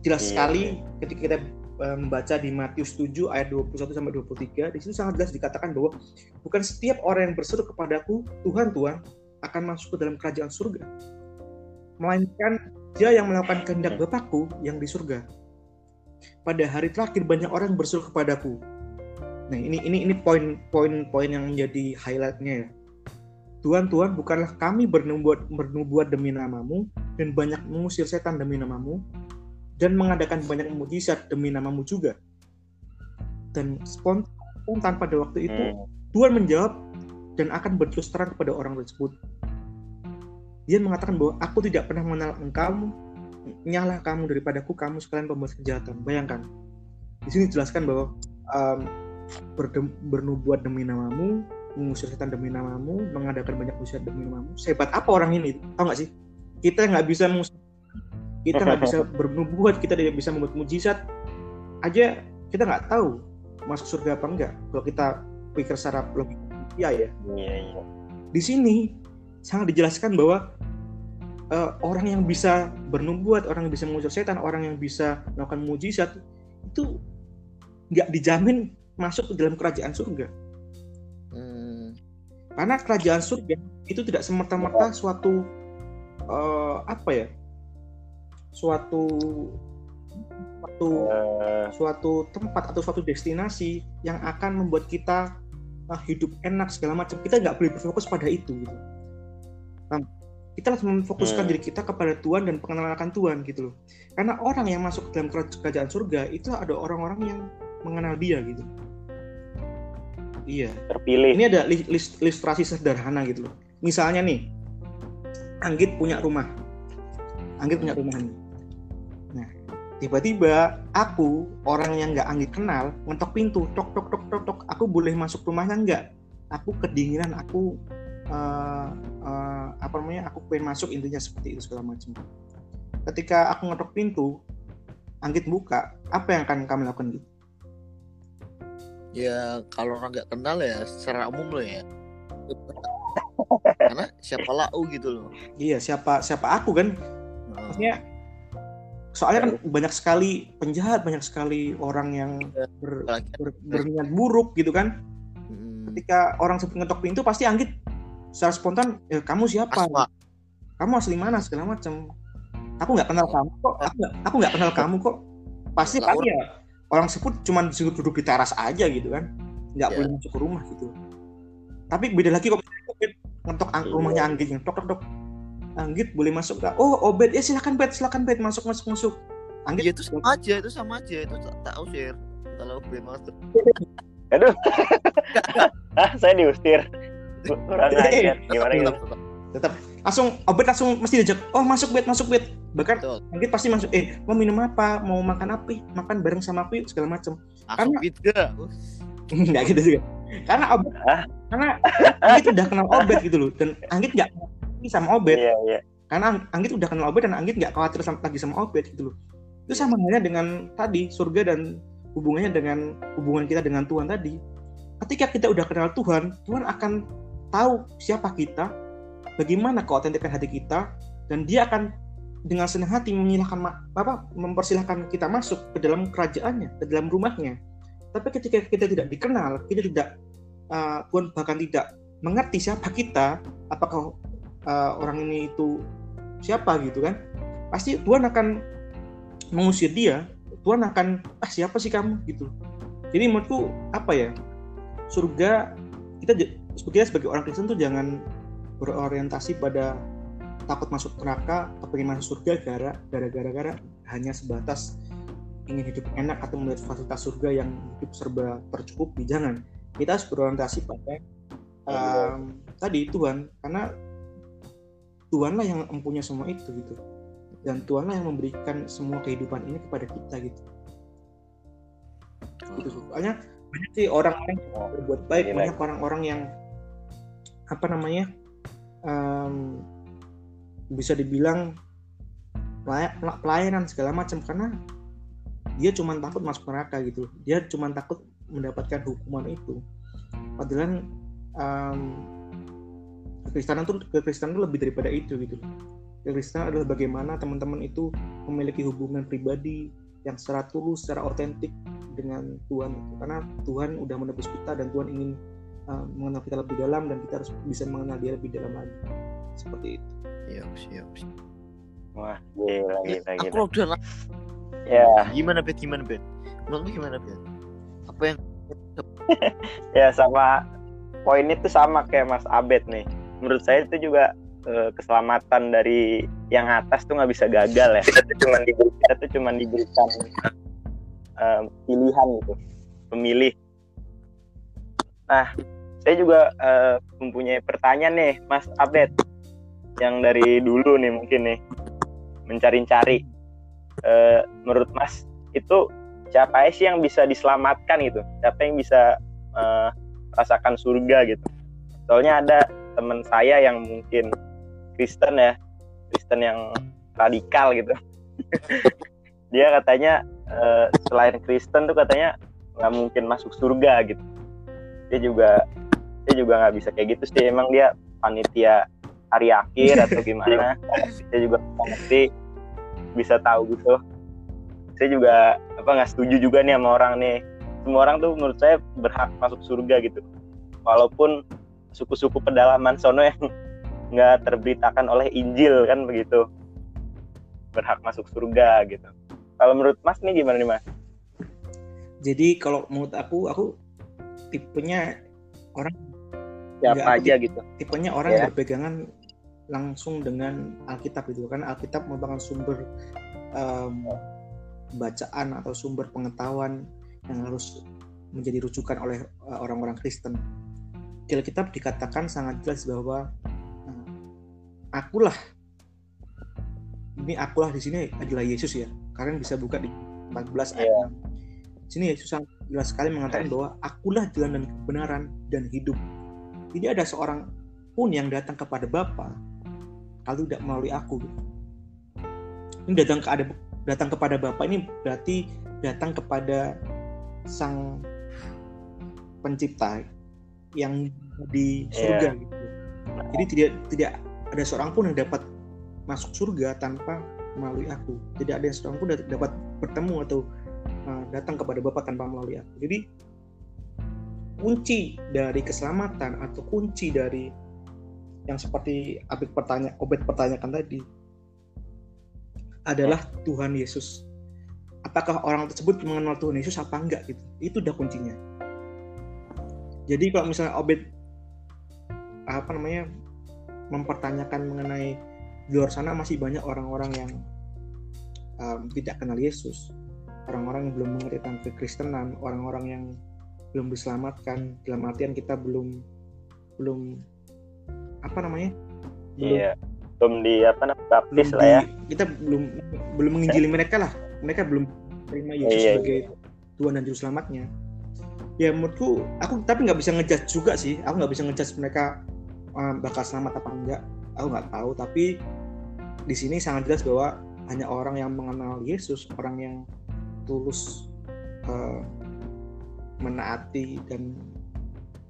jelas Iya, sekali ketika kita membaca di Matius 7 ayat 21 sampai 23 di situ sangat jelas dikatakan bahwa bukan setiap orang yang berseru kepadaku Tuhan Tuhan akan masuk ke dalam kerajaan surga. Melainkan dia yang melakukan kehendak Bapakku yang di surga pada hari terakhir banyak orang berseru kepadaku nah ini ini ini poin-poin poin yang menjadi highlightnya ya Tuhan Tuhan bukanlah kami bernubuat bernubuat demi namamu dan banyak mengusir setan demi namamu dan mengadakan banyak mujizat demi namamu juga. Dan spontan pada waktu itu Hmm. Tuhan menjawab dan akan berterus terang kepada orang tersebut. Dia mengatakan bahwa aku tidak pernah mengenal engkau, nyalah kamu daripadaku, kamu sekalian pembuat kejahatan. Bayangkan, di sini dijelaskan bahwa um, berdem- bernubuat demi namamu, mengusir setan demi namamu, mengadakan banyak mujizat demi namamu. Sehebat apa orang ini? Tahu nggak sih? Kita nggak bisa mengusir kita nggak bisa bernubuat, kita tidak bisa membuat mujizat aja kita nggak tahu masuk surga apa enggak kalau kita pikir secara logika ya ya iya iya di sini sangat dijelaskan bahwa eh, orang yang bisa bernubuat orang yang bisa mengusir setan orang yang bisa melakukan mujizat itu nggak dijamin masuk ke dalam kerajaan surga. Hmm, karena kerajaan surga itu tidak semerta-merta suatu eh, apa ya? Suatu suatu Eh, suatu tempat atau suatu destinasi yang akan membuat kita ah, hidup enak segala macam. Kita nggak boleh berfokus pada itu gitu kita harus memfokuskan Hmm. diri kita kepada Tuhan dan pengenalan akan Tuhan gitu loh. Karena orang yang masuk ke dalam keraj- kerajaan surga itu ada orang-orang yang mengenal dia gitu. Iya. Terpilih. Ini ada li- lis- ilustrasi sederhana gitu loh. Misalnya nih Anggit punya rumah. Anggit punya rumah nih. Nah tiba-tiba aku orang yang nggak Anggit kenal ngetok pintu tok tok tok tok tok. Aku boleh masuk rumahnya nggak? Aku kedinginan aku eh, apa namanya aku pengen masuk intinya seperti itu segala macam. Ketika aku ngetok pintu Anggit buka apa yang akan kami lakukan gitu ya kalau orang nggak kenal ya secara umum loh ya. Karena siapa lau gitu loh. iya siapa siapa aku kan? Nah, maksudnya soalnya kan banyak sekali penjahat banyak sekali orang yang ber- apalagi ber- berniat buruk gitu kan. Hmm, ketika orang sebut ngetok pintu pasti Anggit secara spontan ya, kamu siapa? Asma. kamu asli mana? segala macam aku nggak kenal kamu kok. Aku nggak aku nggak kenal kamu kok. Pasti kan ya orang sebut cuma disuruh duduk di teras aja gitu kan. Nggak Ya. boleh masuk ke rumah gitu. Tapi beda lagi kok ngetok ang- Iya. rumahnya Anggit yang tok tok tok. Anggit boleh masuk nggak? Oh Obed ya silakan Bet silakan Bet masuk masuk masuk. Anggit Ya itu sama aja, itu sama aja, itu tak tak usir. Kalau gue masuk. aduh. Ah saya diusir kurang ajar gimana Iya. gitu Tetap, langsung Obed langsung mesti diajak oh masuk Bet masuk Bet. Bahkan Betul. Anggit pasti masuk eh mau minum apa mau makan apa makan bareng sama aku yuk segala macam. Karena- gak? nggak gitu juga. Karena obet karena Anggit udah kenal obet gitu loh dan Anggit nggak ini sama obet Iya, iya. karena Ang- Anggit udah kenal obet dan Anggit nggak khawatir sama, lagi sama obet gitu loh. Itu sama halnya dengan tadi surga dan hubungannya dengan hubungan kita dengan Tuhan tadi. Ketika kita udah kenal Tuhan Tuhan akan tahu siapa kita bagaimana keautentikan hati kita dan dia akan dengan senang hati menyilahkan apa mempersilahkan kita masuk ke dalam kerajaannya ke dalam rumahnya. Tapi ketika kita tidak dikenal kita tidak uh, bahkan tidak mengerti siapa kita apakah uh, orang ini itu siapa gitu kan pasti Tuhan akan mengusir dia Tuhan akan ah siapa sih kamu? gitu. Jadi menurutku apa ya surga kita kita sebagai orang Kristen tuh jangan berorientasi pada takut masuk neraka atau pengen masuk surga gara gara-gara gara hanya sebatas ingin hidup enak atau melihat fasilitas surga yang hidup serba tercukupi. Jangan. Kita harus berorientasi pada um, tadi Tuhan karena Tuhanlah yang mempunyai semua itu gitu. Dan Tuhanlah yang memberikan semua kehidupan ini kepada kita gitu. Gitu soalnya banyak sih orang-orang yang berbuat baik Iya, banyak orang-orang yang apa namanya em, bisa dibilang pelay- pelayanan segala macam karena dia cuma takut masuk neraka gitu dia cuma takut mendapatkan hukuman itu. Padahal em, kekristenan tuh kekristenan tuh lebih daripada itu gitu kekristenan adalah bagaimana teman-teman itu memiliki hubungan pribadi yang secara tulus, secara otentik dengan Tuhan karena Tuhan udah menebus kita dan Tuhan ingin uh, mengenal kita lebih dalam dan kita harus bisa mengenal dia lebih dalam lagi seperti itu Siap, siap. siap. Wah, gila, gila, Aku gila. udah lah. Ya, Gimana bet? Gimana bet? Menurutmu gimana bet? Apa yang ya sama poinnya tuh sama kayak Mas Abed nih. Menurut saya itu juga eh, keselamatan dari yang atas tuh nggak bisa gagal ya. Kita tuh cuma diberi, kita tuh cuma diberikan eh, pilihan gitu, pemilih. Nah, saya juga eh, mempunyai pertanyaan nih, Mas Abed, yang dari dulu nih mungkin nih mencari-cari. Eh, menurut Mas itu siapa sih yang bisa diselamatkan gitu? Siapa yang bisa eh, rasakan surga gitu? Soalnya ada teman saya yang mungkin Kristen ya, Kristen yang radikal gitu. Dia katanya eh, selain Kristen tuh katanya nggak mungkin masuk surga gitu. Dia juga dia juga nggak bisa kayak gitu sih. Emang dia panitia hari akhir atau gimana? Saya juga ngerti bisa tahu gitu. Saya juga apa nggak setuju juga nih sama orang nih. Semua orang tuh menurut saya berhak masuk surga gitu. Walaupun suku-suku pedalaman sono yang nggak terberitakan oleh Injil kan begitu berhak masuk surga gitu. Kalau menurut Mas nih gimana nih Mas? jadi kalau menurut aku aku tipenya orang Siapa aku aja gitu? tipenya orang Ya. yang berpegangan langsung dengan Alkitab gitu kan Alkitab merupakan sumber em, bacaan atau sumber pengetahuan yang harus menjadi rujukan oleh eh, orang-orang Kristen. Di Alkitab dikatakan sangat jelas bahwa eh, akulah ini akulah di sini adalah Yesus ya. Kalian bisa buka di 14 ayat. 6. Di sini Yesus sangat jelas sekali mengatakan bahwa akulah jalan dan kebenaran dan hidup. Tidak ada seorang pun yang datang kepada Bapa kalau tidak melalui aku. Ini datang ke ada datang kepada Bapa ini berarti datang kepada sang pencipta yang di surga gitu. Jadi tidak tidak ada seorang pun yang dapat masuk surga tanpa melalui aku. Tidak ada seorang pun dapat bertemu atau uh, datang kepada Bapa tanpa melalui aku. Jadi kunci dari keselamatan atau kunci dari yang seperti Abid pertanya, Obed pertanyakan tadi adalah Tuhan Yesus. Apakah orang tersebut mengenal Tuhan Yesus apa enggak gitu? Itu udah kuncinya. Jadi kalau misalnya Obed apa namanya mempertanyakan mengenai di luar sana masih banyak orang-orang yang um, tidak kenal Yesus, orang-orang yang belum mengerti tentang kekristenan, orang-orang yang belum diselamatkan. Dalam artian kita belum belum apa namanya? Belum Iya. Belum di apa namanya? baptis belum lah ya. di- kita belum belum menginjili mereka lah. Mereka belum terima Yesus Iya, sebagai Tuhan dan Juru Selamatnya. Ya menurutku aku tapi nggak bisa ngejudge juga sih. Aku nggak bisa ngejudge mereka uh, bakal selamat apa enggak. Aku nggak tahu tapi di sini sangat jelas bahwa hanya orang yang mengenal Yesus orang yang tulus uh, menaati dan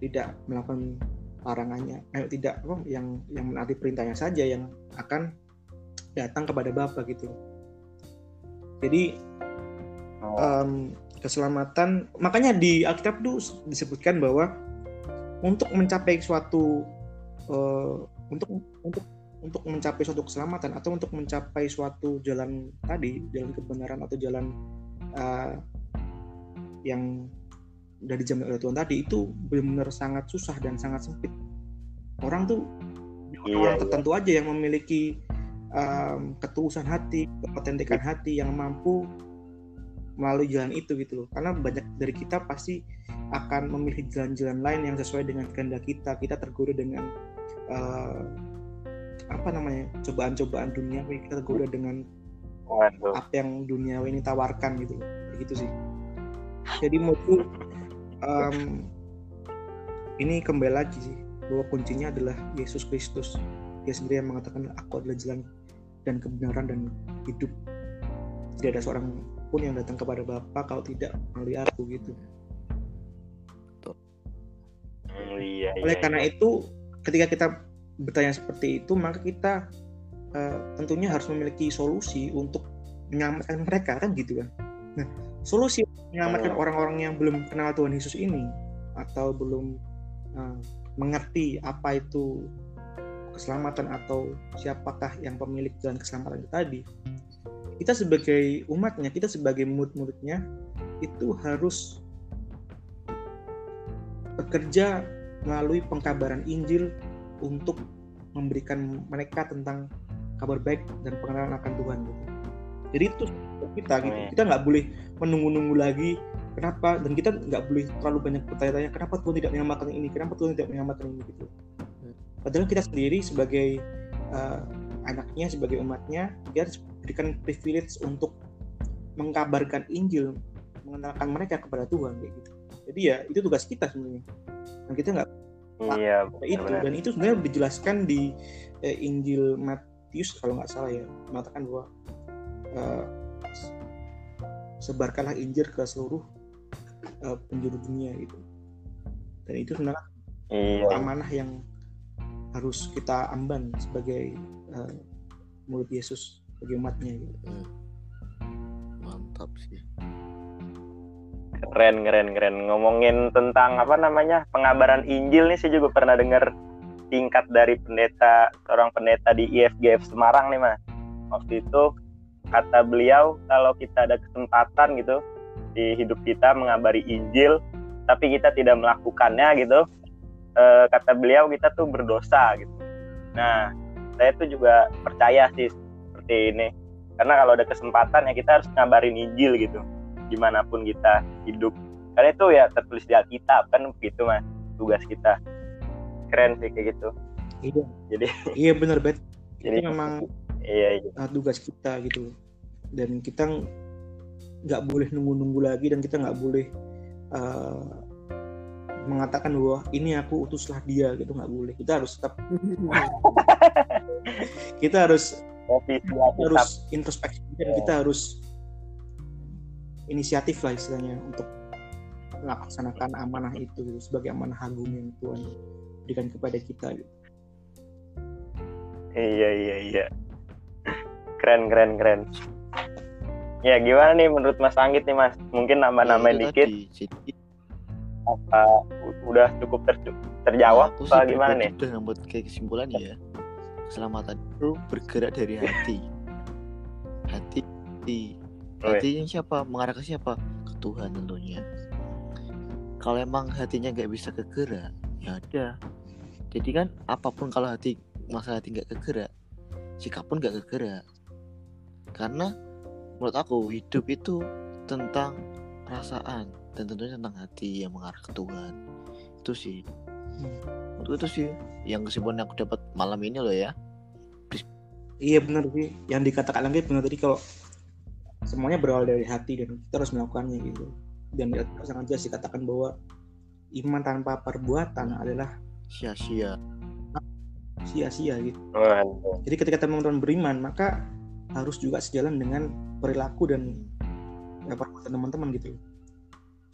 tidak melakukan larangannya. Eh, tidak apa yang yang menaati perintahnya saja yang akan datang kepada Bapa gitu. Jadi Oh, em, keselamatan makanya di Alkitab itu disebutkan bahwa untuk mencapai suatu eh, untuk untuk untuk mencapai suatu keselamatan atau untuk mencapai suatu jalan tadi jalan kebenaran atau jalan eh, yang udah dijamin oleh Tuhan tadi itu benar-benar sangat susah dan sangat sempit. Orang tuh Iya, orang iya. tertentu aja yang memiliki em, ketulusan hati keotentikan hati yang mampu melalui jalan itu gitu loh. Karena banyak dari kita pasti akan memilih jalan-jalan lain yang sesuai dengan kehendak kita. Kita tergoda dengan eh, apa namanya cobaan-cobaan dunia kita tergoda dengan waduh. apa yang dunia ini tawarkan gitu loh. Kayak gitu sih. Jadi menurutku em, ini kembali lagi sih bahwa kuncinya adalah Yesus Kristus. Dia sendiri yang mengatakan aku adalah jalan dan kebenaran dan hidup. Tidak ada seorang pun yang datang kepada Bapa kalau tidak melalui aku gitu. Hmm, iya iya oleh karena iya. itu ketika kita bertanya seperti itu maka kita eh, tentunya harus memiliki solusi untuk menyelamatkan mereka kan gitu kan. Nah solusi menyelamatkan Hmm. orang-orang yang belum kenal Tuhan Yesus ini atau belum eh, mengerti apa itu keselamatan atau siapakah yang pemilik jalan keselamatan itu tadi kita sebagai umatnya kita sebagai murid-muridnya itu harus bekerja melalui pengkabaran Injil untuk memberikan mereka tentang kabar baik dan pengenalan akan Tuhan gitu. Jadi itu kita gitu. Kita nggak boleh menunggu-nunggu lagi kenapa dan kita nggak boleh terlalu banyak bertanya-tanya kenapa Tuhan tidak menyelamatkan ini, kenapa Tuhan tidak menyelamatkan ini gitu. Padahal kita sendiri sebagai uh, anaknya, sebagai umatnya, dia harus berikan privilege untuk mengkabarkan Injil, mengenalkan mereka kepada Tuhan kayak gitu. Jadi ya itu tugas kita sebenarnya. Dan kita nggak iya itu benar dan itu sebenarnya dijelaskan di eh, Injil Matius kalau nggak salah ya mengatakan bahwa eh, sebarkanlah Injil ke seluruh eh, penjuru dunia gitu. Dan itu sebenarnya iya amanah yang harus kita amban sebagai eh, murid Yesus sebagai umatnya gitu. mantap sih. Keren keren keren. Ngomongin tentang apa namanya pengabaran Injil nih saya juga pernah dengar tingkat dari pendeta seorang pendeta di IFGF Semarang nih mas. Waktu itu kata beliau kalau kita ada kesempatan gitu di hidup kita mengabari Injil tapi kita tidak melakukannya gitu eh, kata beliau kita tuh berdosa gitu. Nah saya tuh juga percaya sih seperti ini. Karena kalau ada kesempatan ya kita harus ngabarin Injil gitu di mana pun kita hidup. Karena itu ya tertulis di Alkitab kan begitu mas tugas kita. Keren sih kayak gitu. Iya. Jadi- iya benar bet. jadi memang iya iya. tugas kita gitu. Dan kita nggak boleh nunggu-nunggu lagi dan kita nggak boleh uh, mengatakan bahwa ini aku utuslah dia gitu nggak boleh. Kita harus tetap kita harus kita harus introspeksi dan kita harus inisiatif lah istilahnya untuk melaksanakan amanah itu gitu, sebagai amanah agung yang Tuhan berikan kepada kita gitu. iya iya iya keren keren keren. Ya gimana nih menurut Mas Anggit nih Mas? Mungkin nambah-nambahin Ya, itu dikit. Jadi, apa udah cukup ter- terjawab aku apa gimana nih? udah ngambil kayak kesimpulan ya. Keselamatan itu bergerak dari hati. Hati iya. hatinya siapa? Mengarah ke siapa? Ke Tuhan tentunya. Kalau emang hatinya nggak bisa kegerak ya ada. Jadi kan apa pun kalau hati masalah hati nggak kegerak sikap pun nggak kegerak karena menurut aku hidup itu tentang perasaan dan tentunya tentang hati yang mengarah ke Tuhan. Itu sih. Hmm. menurut itu sih yang kesimpulan yang aku dapat malam ini loh ya. Iya benar sih. Yang dikatakan lagi benar tadi kalau semuanya berawal dari hati dan kita harus melakukannya gitu. Dan Alkitab sangat jelas dikatakan bahwa iman tanpa perbuatan adalah sia-sia. sia-sia gitu. Waduh. jadi ketika teman-teman beriman maka harus juga sejalan dengan perilaku dan ya, perbuatan teman-teman gitu.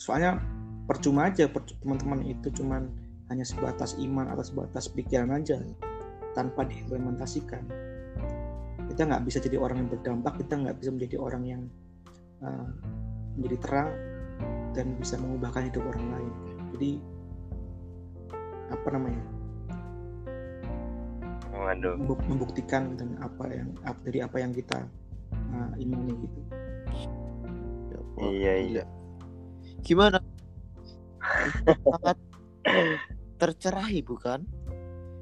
Soalnya percuma aja teman-teman itu cuman hanya sebatas iman atau sebatas pikiran aja tanpa diimplementasikan. Kita nggak bisa jadi orang yang berdampak kita nggak bisa menjadi orang yang uh, menjadi terang dan bisa mengubahkan hidup orang lain. Jadi apa namanya Waduh. membu- membuktikan dan apa yang dari apa yang kita uh, imani gitu Ya, wah, Iya, iya. gimana sangat tercerahi bukan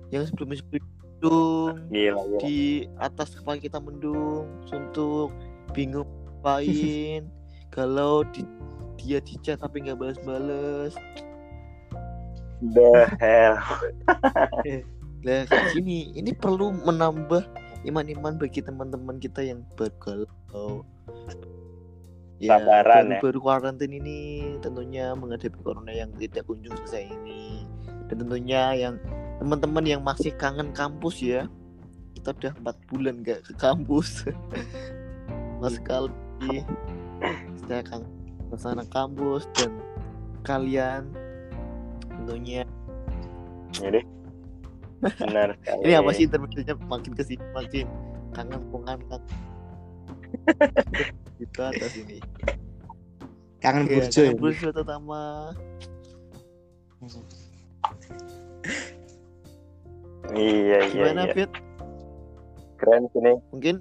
yang sebelumnya sebelum mendung Gila, gila. di atas kepala kita mendung suntuk bingung ngapain kalau di, dia di chat tapi nggak balas-balas The hell. Kayak gini, ini perlu menambah iman-iman bagi teman-teman kita yang baru galau. Sabaran, baru, ya. baru karantin ini tentunya menghadapi corona yang tidak kunjung selesai ini. Dan tentunya yang teman-teman yang masih kangen kampus ya. Kita udah empat bulan gak ke kampus. Mas sekali saya kangen suasana kampus dan kalian tentunya Jadi benar sekali. ini apa sih intermediate makin ke sini makin kangen pungan kan itu atas ini kangen Iya, burjo ya kangen burjo terutama Iya iya gimana iya. Fit Keren sini. mungkin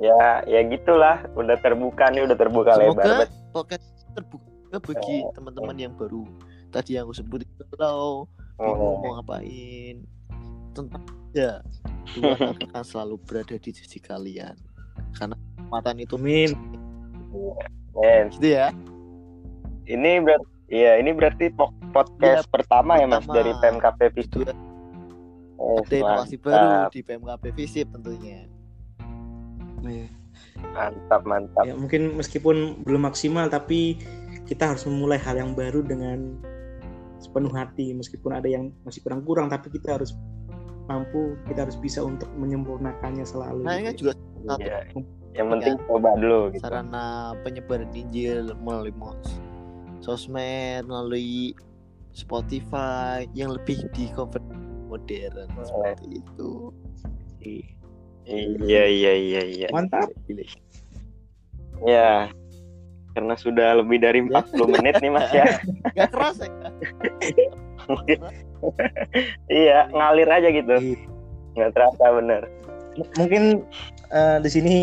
Ya ya gitulah. Udah terbuka nih, udah terbuka lebar. semoga Bet. podcast terbuka bagi teman-teman yang baru tadi yang aku sebut kalau bingung Oh, mau ngapain tentang ya Tuhan akan selalu berada di sisi kalian karena kekuatan itu amin men. gitu ya Ini berarti Iya, ini berarti po- podcast pertama ya Mas pertama. dari PMKP itu Visip. ada Oh, inovasi mantap, baru di PMKP Visip tentunya Iya. mantap, mantap. ya mungkin meskipun belum maksimal tapi kita harus memulai hal yang baru dengan sepenuh hati meskipun ada yang masih kurang kurang tapi kita harus mampu kita harus bisa untuk menyempurnakannya selalu nah ini kan gitu. juga satu Iya. Yang penting coba dulu gitu. sarana penyebaran Injil melalui mos sosmed melalui Spotify yang lebih di cover modern seperti itu Iya, iya, iya, iya. mantap Ya. Karena sudah lebih dari 40 menit nih Mas ya. Gak kerasa ya iya, ngalir aja gitu. Iya. Nggak terasa bener. M- mungkin eh, di sini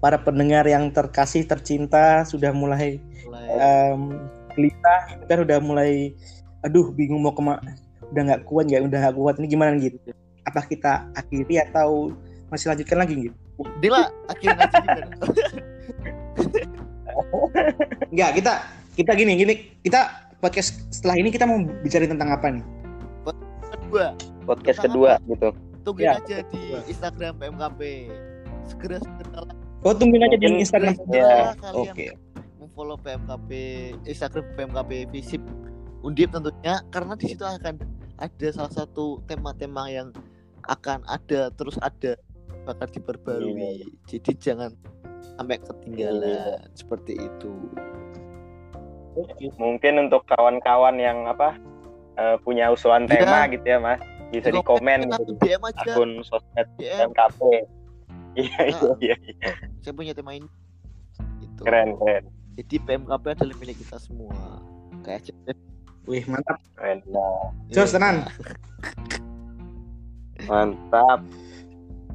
para pendengar yang terkasih tercinta sudah mulai mulai em, gelisah kan udah mulai aduh bingung mau ke mana udah nggak kuat nggak udah nggak kuat ini gimana gitu apa kita akhiri atau masih lanjutkan lagi gitu Dila akhirnya aja? nggak kita kita gini gini. Kita podcast setelah ini kita mau bicara tentang apa nih? Kedua. Podcast Tentang kedua gitu. tungguin Ya, aja di Instagram PMKP segera segera oh tungguin aja di Instagram. Ya, oke. Memfollow PMKP Instagram PMKP Visip Undip tentunya karena di situ akan ada salah satu tema-tema yang akan ada terus ada bakal diperbarui. Jadi jangan sampai ketinggalan seperti itu Mungkin untuk kawan-kawan yang apa eh, punya usulan Iya. tema gitu ya Mas, bisa di komen gitu. aja akun sosmed DM PMKP. Iya, iya, Nah. iya. iya. saya punya tema ini itu Keren, keren. jadi PMKP adalah milik kita semua kayak wih mantap Keren. Nah, Jos, Iya. tenan. mantap.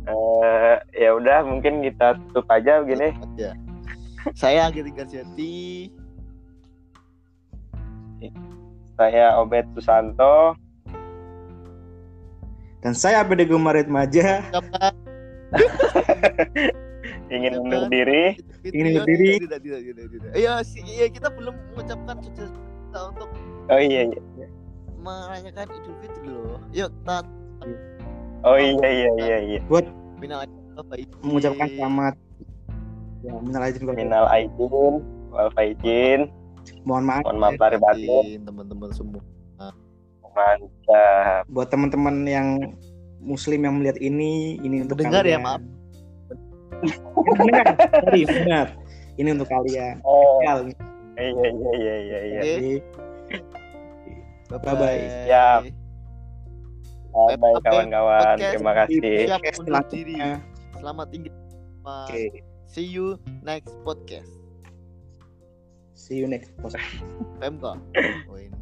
Eh ya udah mungkin kita tutup aja begini. aja saya Anggit Jati Saya Obed Susanto. dan saya APD Gumarit Maja? Ingin undur diri. Ingin Iya, berdiri. Tidak, tidak, tidak, tidak. Iya, sih, iya kita belum mengucapkan sukses untuk Oh iya, iya. merayakan Idul Fitri loh. Yuk, kita Oh iya, iya, iya, iya. Minal aidin mengucapkan selamat. Ya minal aidin wal minal aidin wal faizin. Mohon maaf. Mohon maaf lahir batin. Teman-teman semua. mantap. Buat teman-teman yang muslim yang melihat ini ini untuk Mendengar ya, maaf. mendengar. Sorry mendengar ini untuk kalian. Oh. Iya iya iya iya iya. Oke. jadi Bye-bye. Siap. Bye bye Oke, kawan-kawan terima kasih Siap undur diri. Selamat tinggal. oke See you next podcast. see you next podcast. Oh, ini.